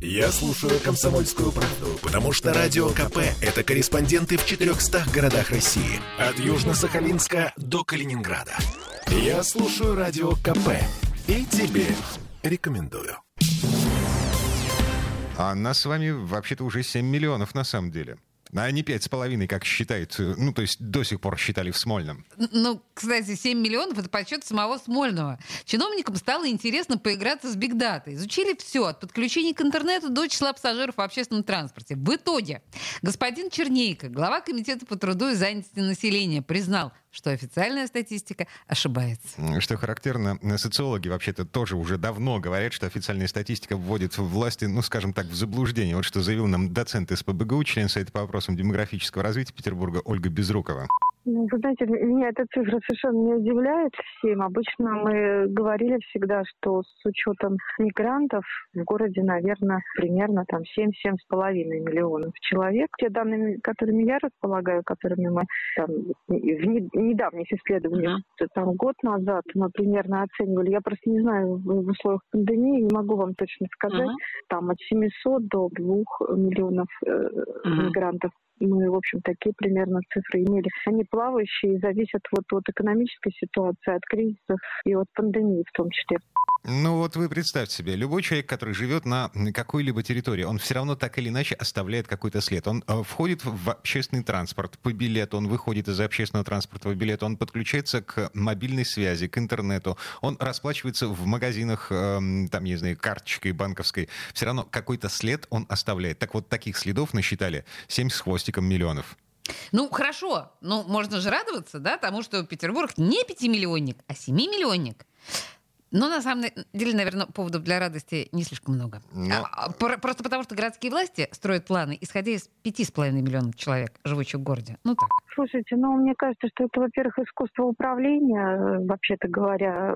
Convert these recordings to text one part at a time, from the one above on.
Я слушаю «Комсомольскую правду», потому что «Радио КП» — это корреспонденты в 400 городах России. От Южно-Сахалинска до Калининграда. Я слушаю «Радио КП» и тебе рекомендую. А нас с вами вообще-то уже 7 миллионов на самом деле. А не пять с половиной, как считают, ну, то есть до сих пор считали в Смольном. Ну, кстати, 7 миллионов — это подсчет самого Смольного. Чиновникам стало интересно поиграться с бигдатой. Изучили все, от подключения к интернету до числа пассажиров в общественном транспорте. В итоге господин Чернейко, глава Комитета по труду и занятости населения, признал, что официальная статистика ошибается. Что характерно, социологи вообще-то тоже уже давно говорят, что официальная статистика вводит власти, ну, скажем так, в заблуждение. Вот что заявил нам доцент СПБГУ, член Совета по вопросам демографического развития Петербурга Ольга Безрукова. Ну, вы знаете, меня эта цифра совершенно не удивляет всем. Обычно мы говорили всегда, что с учетом мигрантов в городе, наверное, примерно там 7-7,5 миллионов человек. Те данные, которыми я располагаю, которыми мы там, в недавних исследованиях, там год назад мы примерно оценивали, я просто не знаю, в условиях пандемии не могу вам точно сказать, mm-hmm. там от 700 до 2 миллионов э, mm-hmm. мигрантов мы, в общем, такие примерно цифры имели. Они плавающие и зависят вот от экономической ситуации, от кризисов и от пандемии в том числе. Ну вот вы представьте себе, любой человек, который живет на какой-либо территории, он все равно так или иначе оставляет какой-то след. Он э, входит в общественный транспорт по билету, он выходит из общественного транспорта по билету, он подключается к мобильной связи, к интернету, он расплачивается в магазинах, эм, там, не знаю, карточкой банковской. Все равно какой-то след он оставляет. Так вот, таких следов насчитали 7 с хвостиком миллионов. Ну, хорошо. Ну, можно же радоваться, да, тому, что Петербург не пятимиллионник, а семимиллионник. Но на самом деле, наверное, поводов для радости не слишком много. Но... А, просто потому, что городские власти строят планы, исходя из пяти с половиной миллионов человек, живущих в городе. Ну так. Слушайте, ну мне кажется, что это, во-первых, искусство управления, вообще-то говоря,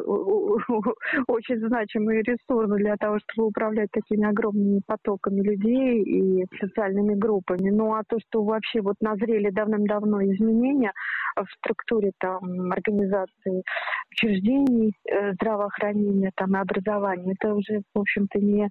очень значимый ресурс для того, чтобы управлять такими огромными потоками людей и социальными группами. Ну а то, что вообще вот назрели давным-давно изменения в структуре там организации учреждений э, здравоохранения, там, и образования. Это уже, в общем-то, не...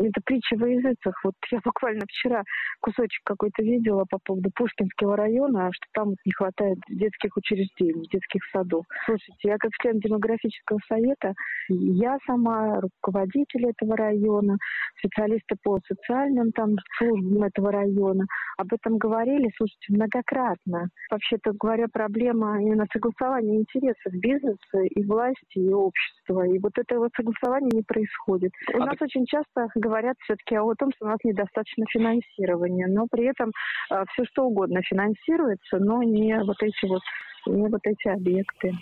Это притча во языцах. Вот я буквально вчера кусочек какой-то видела по поводу Пушкинского района, что там не хватает детских учреждений, детских садов. Слушайте, я как член демографического совета, я сама руководитель этого района, специалисты по социальным там службам этого района, об этом говорили, слушайте, многократно. Вообще-то говоря, проблема именно согласования интересов бизнеса и власти, и общества. И вот это вот согласование не происходит. У а нас так... очень часто говорят все-таки о том, что у нас недостаточно финансирования, но при этом э, все что угодно финансируется, но не вот эти вот не вот эти объекты.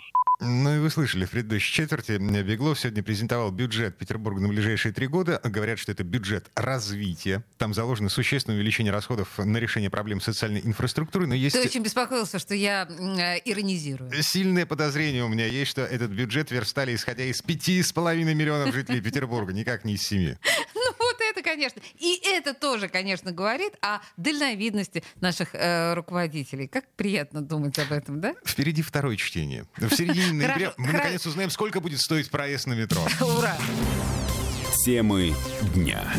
Ну и вы слышали, в предыдущей четверти Беглов сегодня презентовал бюджет Петербурга на ближайшие три года. Говорят, что это бюджет развития. Там заложено существенное увеличение расходов на решение проблем социальной инфраструктуры. Но есть... Ты очень беспокоился, что я э, иронизирую. Сильное подозрение у меня есть, что этот бюджет верстали, исходя из пяти с половиной миллионов жителей Петербурга, никак не из семи. Конечно. И это тоже, конечно, говорит о дальновидности наших э, руководителей. Как приятно думать об этом, да? Впереди второе чтение. В середине ноября мы наконец узнаем, сколько будет стоить проезд на метро. Ура! Темы дня.